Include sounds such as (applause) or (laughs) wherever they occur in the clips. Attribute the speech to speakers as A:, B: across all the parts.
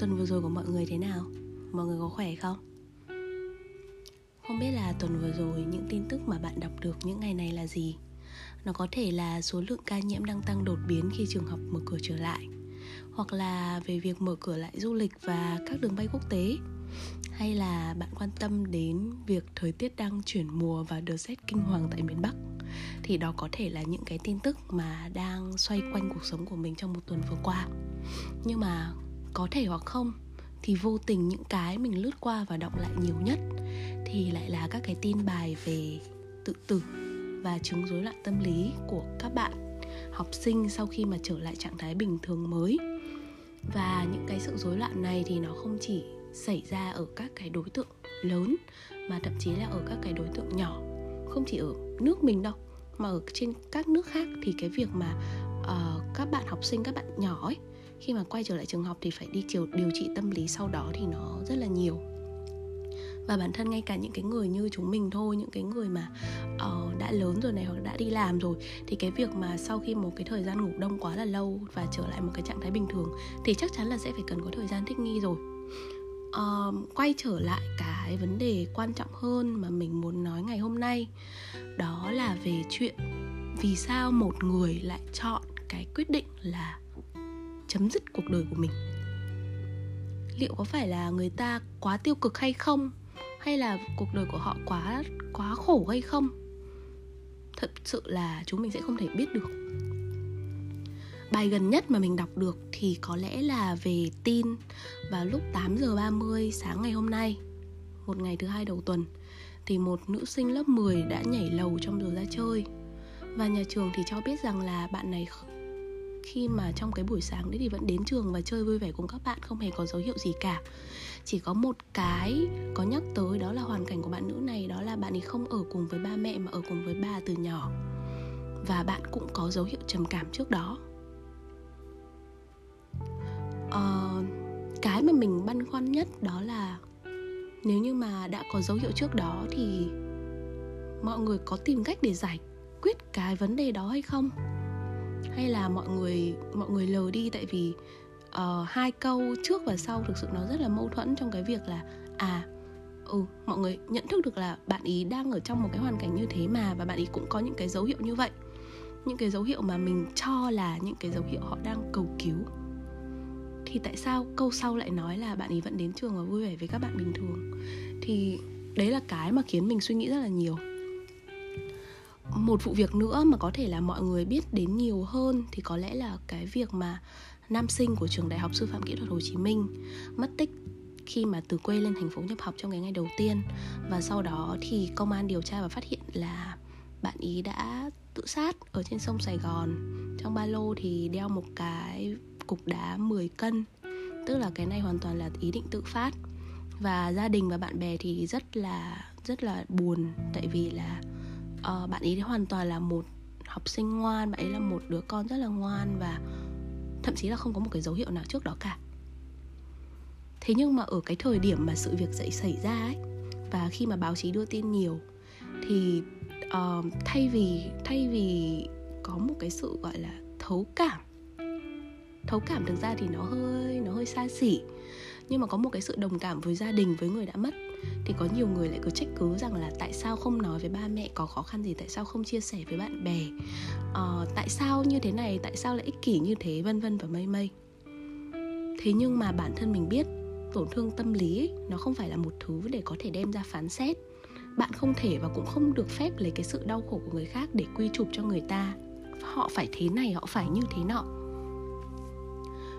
A: tuần vừa rồi của mọi người thế nào? Mọi người có khỏe không? Không biết là tuần vừa rồi những tin tức mà bạn đọc được những ngày này là gì? Nó có thể là số lượng ca nhiễm đang tăng đột biến khi trường học mở cửa trở lại, Hoặc là về việc mở cửa lại du lịch và các đường bay quốc tế Hay là bạn quan tâm đến việc thời tiết đang chuyển mùa và đợt rét kinh hoàng tại miền Bắc Thì đó có thể là những cái tin tức mà đang xoay quanh cuộc sống của mình trong một tuần vừa qua Nhưng mà có thể hoặc không thì vô tình những cái mình lướt qua và đọc lại nhiều nhất thì lại là các cái tin bài về tự tử và chứng rối loạn tâm lý của các bạn học sinh sau khi mà trở lại trạng thái bình thường mới. Và những cái sự rối loạn này thì nó không chỉ xảy ra ở các cái đối tượng lớn mà thậm chí là ở các cái đối tượng nhỏ. Không chỉ ở nước mình đâu mà ở trên các nước khác thì cái việc mà uh, các bạn học sinh các bạn nhỏ ấy khi mà quay trở lại trường học thì phải đi chiều điều trị tâm lý sau đó thì nó rất là nhiều. Và bản thân ngay cả những cái người như chúng mình thôi những cái người mà uh, đã lớn rồi này hoặc đã đi làm rồi thì cái việc mà sau khi một cái thời gian ngủ đông quá là lâu và trở lại một cái trạng thái bình thường thì chắc chắn là sẽ phải cần có thời gian thích nghi rồi. Uh, quay trở lại cái vấn đề quan trọng hơn mà mình muốn nói ngày hôm nay đó là về chuyện vì sao một người lại chọn cái quyết định là chấm dứt cuộc đời của mình. Liệu có phải là người ta quá tiêu cực hay không? Hay là cuộc đời của họ quá quá khổ hay không? Thật sự là chúng mình sẽ không thể biết được. Bài gần nhất mà mình đọc được thì có lẽ là về tin vào lúc 8 giờ 30 sáng ngày hôm nay, Một ngày thứ hai đầu tuần, Thì một nữ sinh lớp 10 đã nhảy lầu trong giờ ra chơi. Và nhà trường thì cho biết rằng là bạn này khi mà trong cái buổi sáng đấy thì vẫn đến trường và chơi vui vẻ cùng các bạn không hề có dấu hiệu gì cả. Chỉ có một cái có nhắc tới đó là hoàn cảnh của bạn nữ này đó là bạn ấy không ở cùng với ba mẹ mà ở cùng với ba từ nhỏ. Và bạn cũng có dấu hiệu trầm cảm trước đó. Uh, cái mà mình băn khoăn nhất đó là nếu như mà đã có dấu hiệu trước đó thì mọi người có tìm cách để giải quyết cái vấn đề đó hay không? Hay là mọi người mọi người lờ đi tại vì uh, hai câu trước và sau thực sự nó rất là mâu thuẫn trong cái việc là à ừ mọi người nhận thức được là bạn ý đang ở trong một cái hoàn cảnh như thế mà và bạn ý cũng có những cái dấu hiệu như vậy. Những cái dấu hiệu mà mình cho là những cái dấu hiệu họ đang cầu cứu. Thì tại sao câu sau lại nói là bạn ý vẫn đến trường và vui vẻ với các bạn bình thường? Thì đấy là cái mà khiến mình suy nghĩ rất là nhiều một vụ việc nữa mà có thể là mọi người biết đến nhiều hơn thì có lẽ là cái việc mà nam sinh của trường Đại học Sư phạm Kỹ thuật Hồ Chí Minh mất tích khi mà từ quê lên thành phố nhập học trong cái ngày đầu tiên. Và sau đó thì công an điều tra và phát hiện là bạn ý đã tự sát ở trên sông Sài Gòn. Trong ba lô thì đeo một cái cục đá 10 cân, tức là cái này hoàn toàn là ý định tự phát. Và gia đình và bạn bè thì rất là rất là buồn, tại vì là uh, bạn ấy hoàn toàn là một học sinh ngoan bạn ấy là một đứa con rất là ngoan và thậm chí là không có một cái dấu hiệu nào trước đó cả. Thế nhưng mà ở cái thời điểm mà sự việc dậy xảy ra ấy và khi mà báo chí đưa tin nhiều thì uh, thay vì thay vì có một cái sự gọi là thấu cảm thấu cảm thực ra thì nó hơi nó hơi xa xỉ nhưng mà có một cái sự đồng cảm với gia đình với người đã mất thì có nhiều người lại cứ trách cứ rằng là tại sao không nói với ba mẹ có khó khăn gì tại sao không chia sẻ với bạn bè? Uh, tại sao như thế này tại sao lại ích kỷ như thế vân vân và mây mây. Thế nhưng mà bản thân mình biết tổn thương tâm lý ấy, nó không phải là một thứ để có thể đem ra phán xét. Bạn không thể và cũng không được phép lấy cái sự đau khổ của người khác để quy chụp cho người ta. Họ phải thế này họ phải như thế nọ.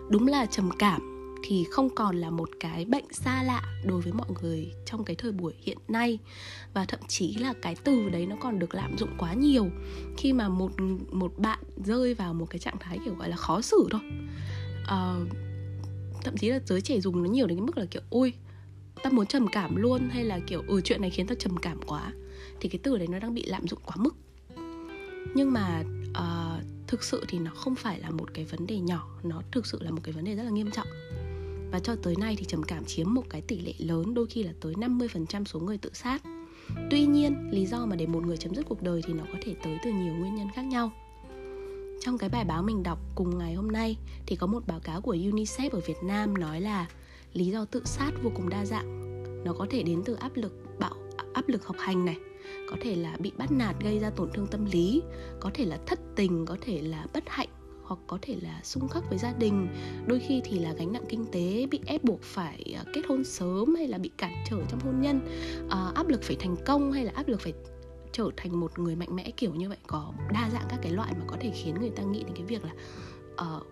A: Đúng là trầm cảm thì không còn là một cái bệnh xa lạ đối với mọi người trong cái thời buổi hiện nay. Và thậm chí là cái từ đấy nó còn được lạm dụng quá nhiều khi mà một một bạn rơi vào một cái trạng thái kiểu gọi là khó xử thôi. Uh, thậm chí là giới trẻ dùng nó nhiều đến cái mức là kiểu ôi ta muốn trầm cảm luôn hay là kiểu ừ chuyện này khiến ta trầm cảm quá thì cái từ đấy nó đang bị lạm dụng quá mức. Nhưng mà uh, thực sự thì nó không phải là một cái vấn đề nhỏ nó thực sự là một cái vấn đề rất là nghiêm trọng và cho tới nay thì trầm cảm chiếm một cái tỷ lệ lớn đôi khi là tới 50% số người tự sát. Tuy nhiên, lý do mà để một người chấm dứt cuộc đời thì nó có thể tới từ nhiều nguyên nhân khác nhau. Trong cái bài báo mình đọc cùng ngày hôm nay thì có một báo cáo của UNICEF ở Việt Nam nói là lý do tự sát vô cùng đa dạng. Nó có thể đến từ áp lực bạo áp lực học hành này có thể là bị bắt nạt gây ra tổn thương tâm lý có thể là thất tình có thể là bất hạnh hoặc có thể là xung khắc với gia đình. Đôi khi thì là gánh nặng kinh tế bị ép buộc phải à, kết hôn sớm hay là bị cản trở trong hôn nhân. À, áp lực phải thành công hay là áp lực phải trở thành một người mạnh mẽ kiểu như vậy có đa dạng các cái loại mà có thể khiến người ta nghĩ đến cái việc là uh,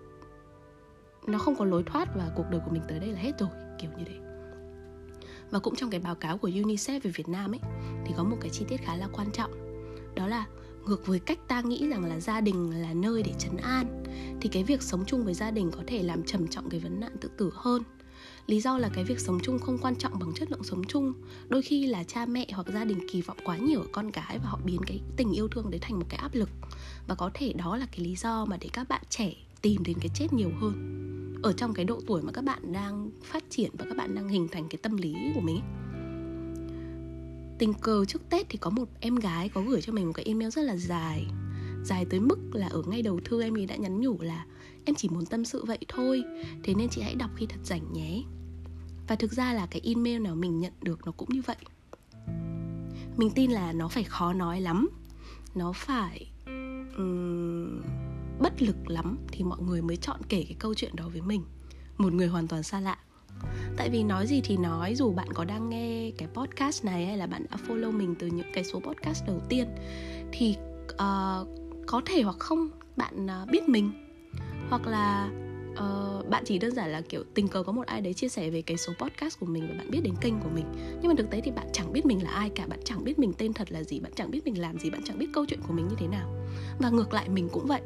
A: nó không có lối thoát và cuộc đời của mình tới đây là hết rồi kiểu như thế. Và cũng trong cái báo cáo của UNICEF về Việt Nam ấy thì có một cái chi tiết khá là quan trọng. Đó là ngược với cách ta nghĩ rằng là gia đình là nơi để trấn an, thì cái việc sống chung với gia đình có thể làm trầm trọng cái vấn nạn tự tử hơn. Lý do là cái việc sống chung không quan trọng bằng chất lượng sống chung. Đôi khi là cha mẹ hoặc gia đình kỳ vọng quá nhiều ở con cái và họ biến cái tình yêu thương đấy thành một cái áp lực. Và có thể đó là cái lý do mà để các bạn trẻ tìm đến cái chết nhiều hơn. Ở trong cái độ tuổi mà các bạn đang phát triển và các bạn đang hình thành cái tâm lý của mình tình cờ trước tết thì có một em gái có gửi cho mình một cái email rất là dài. Dài tới mức là ở ngay đầu thư em ấy đã nhắn nhủ là em chỉ muốn tâm sự vậy thôi thế nên chị hãy đọc khi thật rảnh nhé. Và thực ra là cái email nào mình nhận được nó cũng như vậy. Mình tin là nó phải khó nói lắm. Nó phải um, bất lực lắm thì mọi người mới chọn kể cái câu chuyện đó với mình. Một người hoàn toàn xa lạ tại vì nói gì thì nói dù bạn có đang nghe cái podcast này hay là bạn đã follow mình từ những cái số podcast đầu tiên thì uh, có thể hoặc không bạn uh, biết mình. Hoặc là uh, bạn chỉ đơn giản là kiểu tình cờ có một ai đấy chia sẻ về cái số podcast của mình và bạn biết đến kênh của mình. Nhưng mà thực tế thì bạn chẳng biết mình là ai cả bạn chẳng biết mình tên thật là gì bạn chẳng biết mình làm gì bạn chẳng biết câu chuyện của mình như thế nào. Và ngược lại mình cũng vậy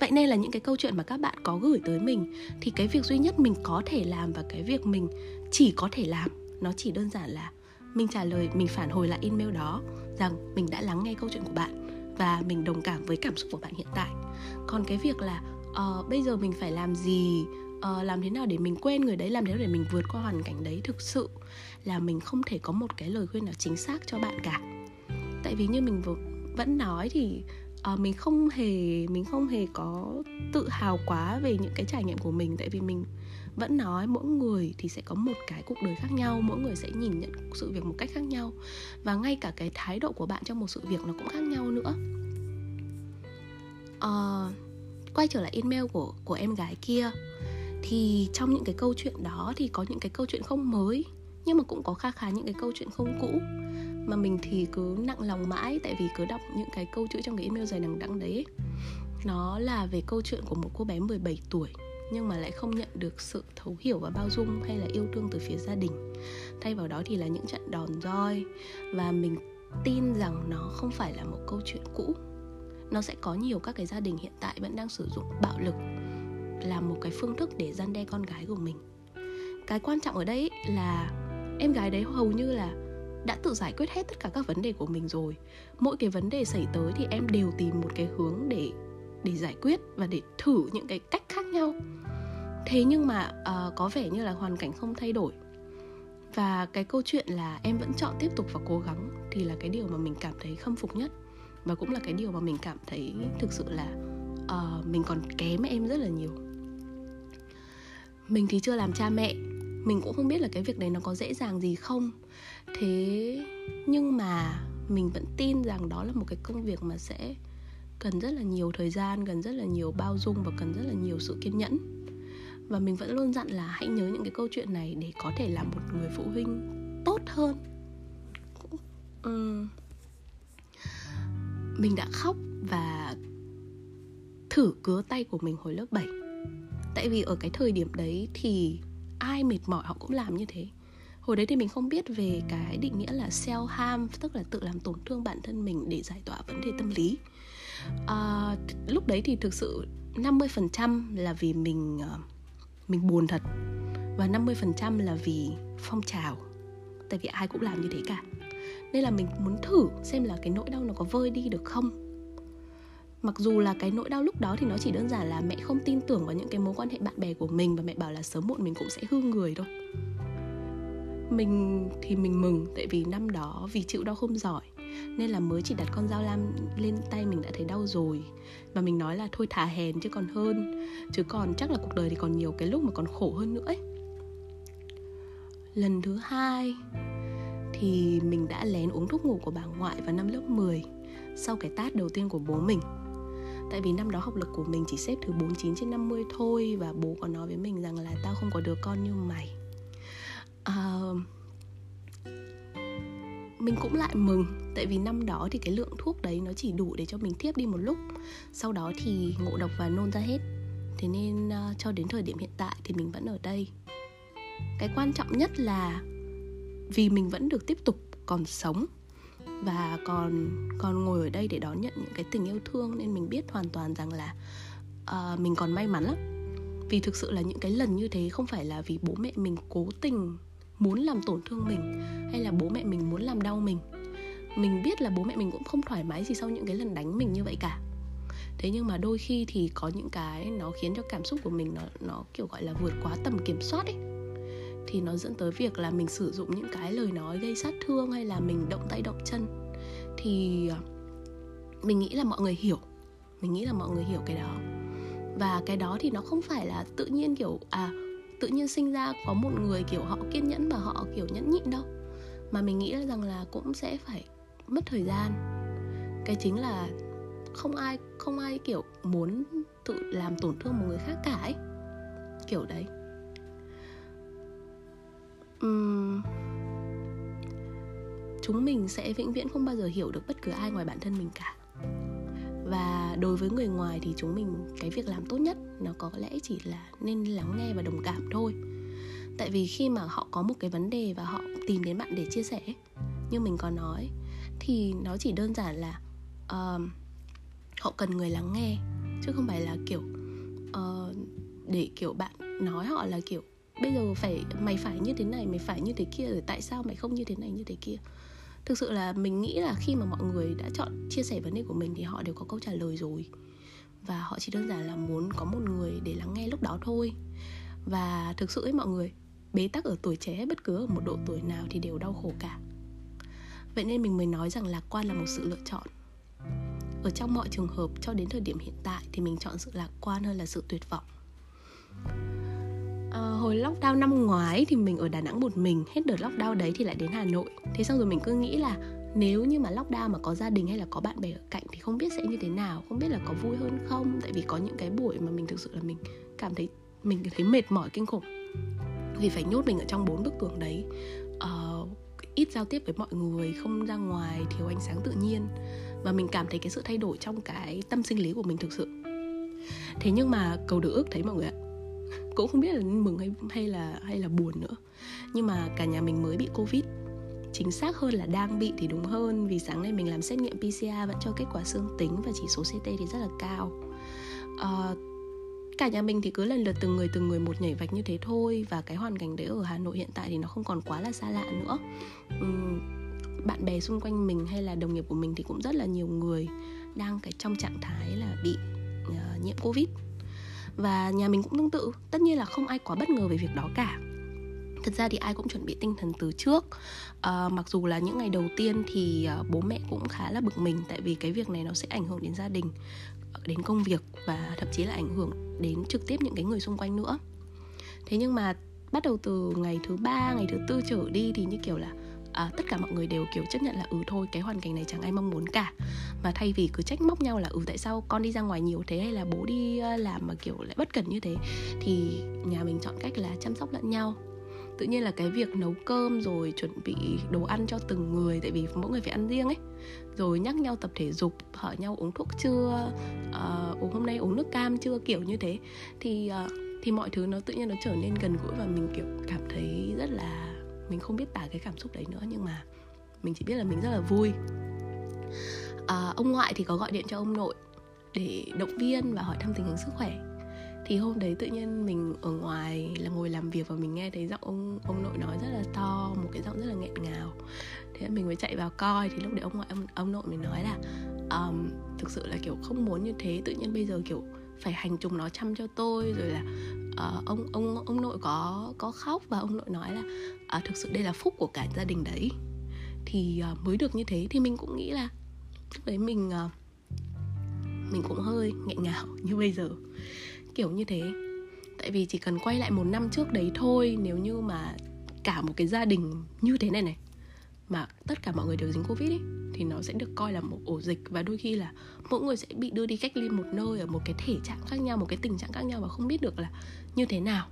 A: vậy nên là những cái câu chuyện mà các bạn có gửi tới mình thì cái việc duy nhất mình có thể làm và cái việc mình chỉ có thể làm nó chỉ đơn giản là mình trả lời mình phản hồi lại email đó rằng mình đã lắng nghe câu chuyện của bạn và mình đồng cảm với cảm xúc của bạn hiện tại. Còn cái việc là uh, bây giờ mình phải làm gì uh, làm thế nào để mình quên người đấy làm thế nào để mình vượt qua hoàn cảnh đấy thực sự là mình không thể có một cái lời khuyên nào chính xác cho bạn cả. Tại vì như mình vẫn nói thì uh, mình không hề mình không hề có tự hào quá về những cái trải nghiệm của mình tại vì mình vẫn nói mỗi người thì sẽ có một cái cuộc đời khác nhau mỗi người sẽ nhìn nhận sự việc một cách khác nhau. Và ngay cả cái thái độ của bạn trong một sự việc nó cũng khác nhau nữa. Uh, quay trở lại email của của em gái kia thì trong những cái câu chuyện đó thì có những cái câu chuyện không mới nhưng mà cũng có kha khá những cái câu chuyện không cũ mà mình thì cứ nặng lòng mãi, tại vì cứ đọc những cái câu chữ trong cái email dài đằng đẵng đấy nó là về câu chuyện của một cô bé 17 tuổi, nhưng mà lại không nhận được sự thấu hiểu và bao dung hay là yêu thương từ phía gia đình. Thay vào đó thì là những trận đòn roi và mình tin rằng nó không phải là một câu chuyện cũ. Nó sẽ có nhiều các cái gia đình hiện tại vẫn đang sử dụng bạo lực là một cái phương thức để gian đe con gái của mình. Cái quan trọng ở đây là em gái đấy hầu như là đã tự giải quyết hết tất cả các vấn đề của mình rồi. Mỗi cái vấn đề xảy tới thì em đều tìm một cái hướng để để giải quyết và để thử những cái cách khác nhau. Thế nhưng mà uh, có vẻ như là hoàn cảnh không thay đổi. Và cái câu chuyện là em vẫn chọn tiếp tục và cố gắng thì là cái điều mà mình cảm thấy khâm phục nhất. Và cũng là cái điều mà mình cảm thấy thực sự là uh, mình còn kém em rất là nhiều. Mình thì chưa làm cha mẹ mình cũng không biết là cái việc đấy nó có dễ dàng gì không. Thế nhưng mà mình vẫn tin rằng đó là một cái công việc mà sẽ cần rất là nhiều thời gian, cần rất là nhiều bao dung và cần rất là nhiều sự kiên nhẫn. Và mình vẫn luôn dặn là hãy nhớ những cái câu chuyện này để có thể làm một người phụ huynh tốt hơn. Uhm. mình đã khóc và thử cứa tay của mình hồi lớp 7 Tại vì ở cái thời điểm đấy thì ai mệt mỏi họ cũng làm như thế. Hồi đấy thì mình không biết về cái định nghĩa là self harm tức là tự làm tổn thương bản thân mình để giải tỏa vấn đề tâm lý. À, lúc đấy thì thực sự 50% là vì mình ờ, mình buồn thật và 50% là vì phong trào tại vì ai cũng làm như thế cả. Nên là mình muốn thử xem là cái nỗi đau nó có vơi đi được không mặc dù là cái nỗi đau lúc đó thì nó chỉ đơn giản là mẹ không tin tưởng vào những cái mối quan hệ bạn bè của mình và mẹ bảo là sớm muộn mình cũng sẽ hư người thôi. Mình thì mình mừng tại vì năm đó vì chịu đau không giỏi nên là mới chỉ đặt con dao lam lên tay mình đã thấy đau rồi. Và mình nói là thôi thả hèn chứ còn hơn, chứ còn chắc là cuộc đời thì còn nhiều cái lúc mà còn khổ hơn nữa ấy. Lần thứ hai thì mình đã lén uống thuốc ngủ của bà ngoại vào năm lớp 10 sau cái tát đầu tiên của bố mình. Tại vì năm đó học lực của mình chỉ xếp thứ 49 trên 50 thôi Và bố có nói với mình rằng là tao không có đứa con như mày. À, Mình cũng lại mừng Tại vì năm đó thì cái lượng thuốc đấy nó chỉ đủ để cho mình thiếp đi một lúc. Sau đó thì ngộ độc và nôn ra hết. Thế nên uh, cho đến thời điểm hiện tại thì mình vẫn ở đây. Cái quan trọng nhất là Vì mình vẫn được tiếp tục còn sống và còn còn ngồi ở đây để đón nhận những cái tình yêu thương nên mình biết hoàn toàn rằng là uh, mình còn may mắn lắm. Vì thực sự là những cái lần như thế không phải là vì bố mẹ mình cố tình muốn làm tổn thương mình hay là bố mẹ mình muốn làm đau mình. Mình biết là bố mẹ mình cũng không thoải mái gì sau những cái lần đánh mình như vậy cả. Thế nhưng mà đôi khi thì có những cái nó khiến cho cảm xúc của mình nó nó kiểu gọi là vượt quá tầm kiểm soát ấy thì nó dẫn tới việc là mình sử dụng những cái lời nói gây sát thương hay là mình động tay động chân. Thì à, mình nghĩ là mọi người hiểu. Mình nghĩ là mọi người hiểu cái đó. Và cái đó thì nó không phải là tự nhiên, kiểu à tự nhiên sinh ra có một người, kiểu, họ kiên nhẫn và họ, kiểu, nhẫn nhịn đâu. Mà mình nghĩ rằng là cũng sẽ phải mất thời gian. Cái chính là không ai không ai, kiểu, muốn tự làm tổn thương một người khác cả ấy. Kiểu đấy um, chúng mình sẽ vĩnh viễn không bao giờ hiểu được bất cứ ai ngoài bản thân mình cả. Và đối với người ngoài thì chúng mình cái việc làm tốt nhất nó có lẽ chỉ là nên lắng nghe và đồng cảm thôi. Tại vì khi mà họ có một cái vấn đề và họ tìm đến bạn để chia sẻ như mình có nói thì nó chỉ đơn giản là uh, họ cần người lắng nghe chứ không phải là kiểu uh, để kiểu bạn nói họ là kiểu bây giờ phải, mày phải như thế này, mày phải như thế kia, rồi tại sao mày không như thế này, như thế kia? Thực sự là mình nghĩ là khi mà mọi người đã chọn chia sẻ vấn đề của mình thì họ đều có câu trả lời rồi. Và họ chỉ đơn giản là muốn có một người để lắng nghe lúc đó thôi. Và thực sự ấy mọi người, bế tắc ở tuổi trẻ, bất cứ ở một độ tuổi nào thì đều đau khổ cả. Vậy nên mình mới nói rằng lạc quan là một sự lựa chọn. Ở trong mọi trường hợp cho đến thời điểm hiện tại thì mình chọn sự lạc quan hơn là sự tuyệt vọng à, hồi lockdown năm ngoái thì mình ở Đà Nẵng một mình hết đợt lockdown đấy thì lại đến Hà Nội. Thế xong rồi mình cứ nghĩ là nếu như mà lockdown mà có gia đình hay là có bạn bè ở cạnh thì không biết sẽ như thế nào không biết là có vui hơn không? Tại vì có những cái buổi mà mình thực sự là mình cảm thấy mình thấy mệt mỏi kinh khủng. Vì phải nhốt mình ở trong bốn bức tường đấy. Uh, ít giao tiếp với mọi người không ra ngoài thiếu ánh sáng tự nhiên. Và mình cảm thấy cái sự thay đổi trong cái tâm sinh lý của mình thực sự. Thế nhưng mà cầu được ước thấy mọi người ạ cũng không biết là mừng hay hay là hay là buồn nữa. Nhưng mà cả nhà mình mới bị covid. Chính xác hơn là đang bị thì đúng hơn vì sáng nay mình làm xét nghiệm PCR vẫn cho kết quả dương tính và chỉ số CT thì rất là cao. À, cả nhà mình thì cứ lần lượt từng người từng người một nhảy vạch như thế thôi và cái hoàn cảnh đấy ở Hà Nội hiện tại thì nó không còn quá là xa lạ nữa. Uhm, bạn bè xung quanh mình hay là đồng nghiệp của mình thì cũng rất là nhiều người đang cái trong trạng thái là bị uh, nhiễm covid và nhà mình cũng tương tự. Tất nhiên là không ai quá bất ngờ về việc đó cả. Thật ra thì ai cũng chuẩn bị tinh thần từ trước. À, mặc dù là những ngày đầu tiên thì ờ, bố mẹ cũng khá là bực mình tại vì cái việc này nó sẽ ảnh hưởng đến gia đình ờ, đến công việc và thậm chí là ảnh hưởng đến trực tiếp những cái người xung quanh nữa. Thế nhưng mà bắt đầu từ ngày thứ ba ngày thứ tư trở đi thì như kiểu là à, tất cả mọi người đều kiểu chấp nhận là ừ thôi cái hoàn cảnh này chẳng ai mong muốn cả. Mà thay vì cứ trách móc nhau là ừ tại sao con đi ra ngoài nhiều thế hay là bố đi ờ, làm mà kiểu lại bất cẩn như thế thì nhà mình chọn cách là chăm sóc lẫn nhau. Tự nhiên là cái việc nấu cơm rồi chuẩn bị đồ ăn cho từng người tại vì mỗi người phải ăn riêng ấy. Rồi nhắc nhau tập thể dục hỏi nhau uống thuốc chưa uh, uống hôm nay uống nước cam chưa kiểu như thế. Thì uh, thì mọi thứ nó tự nhiên nó trở nên gần gũi và mình kiểu cảm thấy rất là mình không biết tả cái cảm xúc đấy nữa nhưng mà mình chỉ biết là mình rất là vui. À, ông ngoại thì có gọi điện cho ông nội để động viên và hỏi thăm tình hình sức khỏe. Thì hôm đấy tự nhiên mình ở ngoài là ngồi làm việc và mình nghe thấy giọng ông ông nội nói rất là to một cái giọng rất là nghẹn ngào. Thế mình mới chạy vào coi thì lúc đấy ông ngoại ông, ông nội mình nói là um, thực sự là kiểu không muốn như thế tự nhiên bây giờ kiểu phải hành trùng nó chăm cho tôi rồi là uh, ông ông ông nội có có khóc và ông nội nói là uh, thực sự đây là phúc của cả gia đình đấy. Thì uh, mới được như thế thì mình cũng nghĩ là lúc đấy mình uh, mình cũng hơi nghẹn ngào (laughs) như bây giờ. Kiểu như thế. Tại vì chỉ cần quay lại một năm trước đấy thôi nếu như mà cả một cái gia đình như thế này này mà tất cả mọi người đều dính covid ấy thì nó sẽ được coi là một ổ dịch và đôi khi là mỗi người sẽ bị đưa đi cách ly một nơi ở một cái thể trạng khác nhau một cái tình trạng khác nhau và không biết được là như thế nào.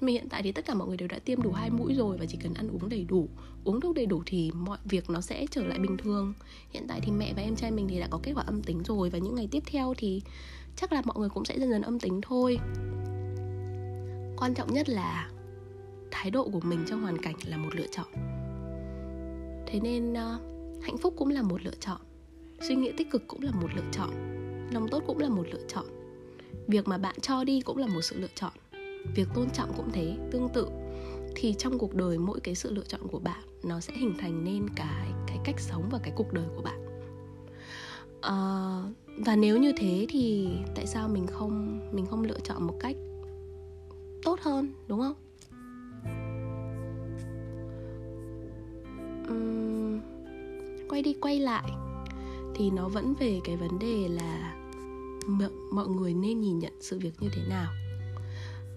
A: Nhưng mà hiện tại thì tất cả mọi người đều đã tiêm đủ hai mũi rồi và chỉ cần ăn uống đầy đủ. Uống thuốc đầy đủ thì mọi việc nó sẽ trở lại bình thường. Hiện tại thì mẹ và em trai mình thì đã có kết quả âm tính rồi và những ngày tiếp theo thì chắc là mọi người cũng sẽ dần dần âm tính thôi. Quan trọng nhất là thái độ của mình trong hoàn cảnh là một lựa chọn. Thế nên uh, hạnh phúc cũng là một lựa chọn. Suy nghĩ tích cực cũng là một lựa chọn. Lòng tốt cũng là một lựa chọn. Việc mà bạn cho đi cũng là một sự lựa chọn. Việc tôn trọng cũng thế tương tự. Thì trong cuộc đời mỗi cái sự lựa chọn của bạn nó sẽ hình thành nên cái cái cách sống và cái cuộc đời của bạn. À, và nếu như thế thì tại sao mình không mình không lựa chọn một cách tốt hơn đúng không? Quay đi quay lại. Thì nó vẫn về cái vấn đề là mọi người nên nhìn nhận sự việc như thế nào.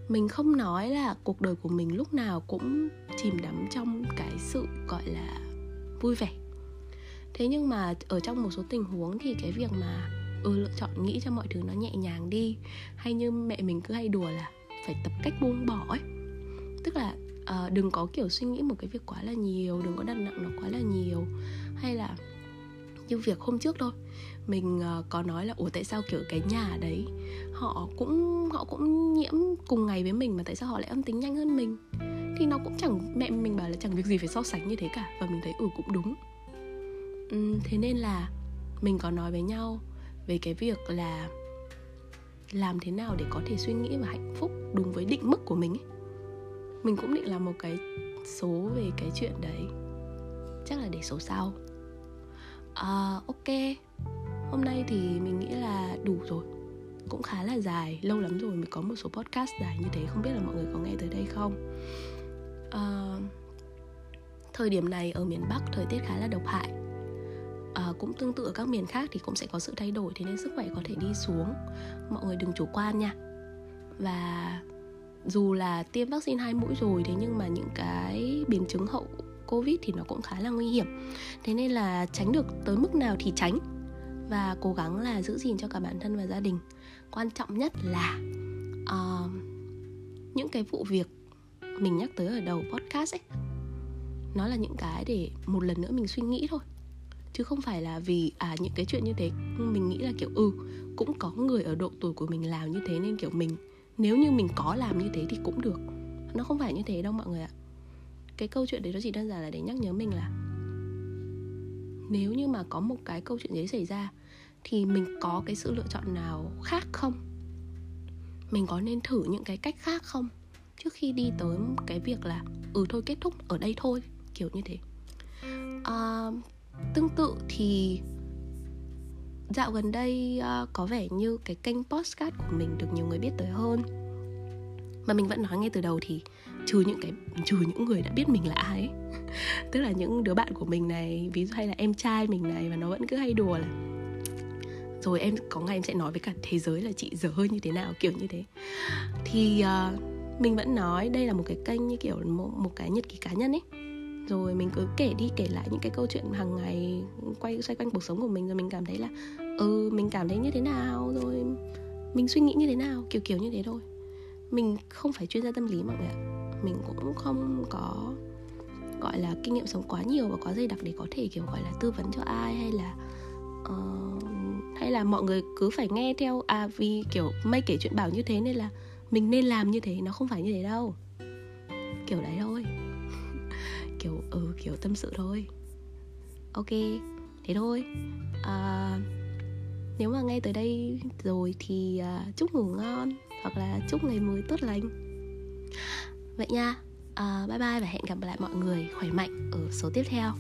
A: Mình không nói là cuộc đời của mình lúc nào cũng chìm đắm trong cái sự gọi là vui vẻ. Thế nhưng mà ở trong một số tình huống thì cái việc mà ừ lựa chọn nghĩ cho mọi thứ nó nhẹ nhàng đi, hay như mẹ mình cứ hay đùa là phải tập cách buông bỏ ấy. Tức là à, đừng có kiểu suy nghĩ một cái việc quá là nhiều đừng có đặt nặng nó quá là nhiều. Hay là như việc hôm trước thôi mình uh, có nói là ủa tại sao kiểu cái nhà đấy họ cũng họ cũng nhiễm cùng ngày với mình mà tại sao họ lại âm tính nhanh hơn mình? Thì nó cũng chẳng mẹ mình bảo là chẳng việc gì phải so sánh như thế cả và mình thấy ừ cũng đúng. Uhm, thế nên là mình có nói với nhau về cái việc là làm thế nào để có thể suy nghĩ và hạnh phúc đúng với định mức của mình ấy mình cũng định làm một cái số về cái chuyện đấy. Chắc là để số sau. À, ok. Hôm nay thì mình nghĩ là đủ rồi. Cũng khá là dài lâu lắm rồi mới có một số podcast dài như thế. Không biết là mọi người có nghe tới đây không? À, thời điểm này ở miền bắc thời tiết khá là độc hại. À, cũng tương tự ở các miền khác thì cũng sẽ có sự thay đổi thế nên sức khỏe có thể đi xuống. Mọi người đừng chủ quan nha. Và dù là tiêm vaccine hai mũi rồi thế nhưng mà những cái biến chứng hậu covid thì nó cũng khá là nguy hiểm. Thế nên là tránh được tới mức nào thì tránh và cố gắng là giữ gìn cho cả bản thân và gia đình. Quan trọng nhất là uh, những cái vụ việc mình nhắc tới ở đầu podcast ấy nó là những cái để một lần nữa mình suy nghĩ thôi. Chứ không phải là vì à những cái chuyện như thế mình nghĩ là kiểu ừ cũng có người ở độ tuổi của mình làm như thế nên kiểu mình nếu như mình có làm như thế thì cũng được. Nó không phải như thế đâu mọi người ạ. Cái câu chuyện đấy nó chỉ đơn giản là để nhắc nhớ mình là nếu như mà có một cái câu chuyện đấy xảy ra thì mình có cái sự lựa chọn nào khác không? Mình có nên thử những cái cách khác không? Trước khi đi tới cái việc là ừ thôi kết thúc ở đây thôi kiểu như thế. À, tương tự thì dạo gần đây uh, có vẻ như cái kênh postcard của mình được nhiều người biết tới hơn. Mà mình vẫn nói ngay từ đầu thì trừ những cái trừ những người đã biết mình là ai. Ấy. (laughs) tức là những đứa bạn của mình này ví dụ hay là em trai mình này và nó vẫn cứ hay đùa là rồi em có ngày em sẽ nói với cả thế giới là chị dở hơi như thế nào kiểu như thế. Thì uh, mình vẫn nói đây là một cái kênh như kiểu một, một cái nhật ký cá nhân ấy rồi mình cứ kể đi kể lại những cái câu chuyện hàng ngày quay xoay quanh cuộc sống của mình rồi mình cảm thấy là ừ mình cảm thấy như thế nào rồi mình suy nghĩ như thế nào kiểu kiểu như thế thôi. Mình không phải chuyên gia tâm lý mọi người ạ. Mình cũng không có gọi là kinh nghiệm sống quá nhiều và quá dày đặc để có thể kiểu gọi là tư vấn cho ai hay là uh, hay là mọi người cứ phải nghe theo. À vì kiểu mây kể chuyện bảo như thế nên là mình nên làm như thế nó không phải như thế đâu. Kiểu đấy đâu kiểu ừ kiểu tâm sự thôi. Ok thế thôi. À, nếu mà nghe tới đây rồi thì à, chúc ngủ ngon hoặc là chúc ngày mới tốt lành. Vậy nha. À, bye bye và hẹn gặp lại mọi người khỏe mạnh ở số tiếp theo.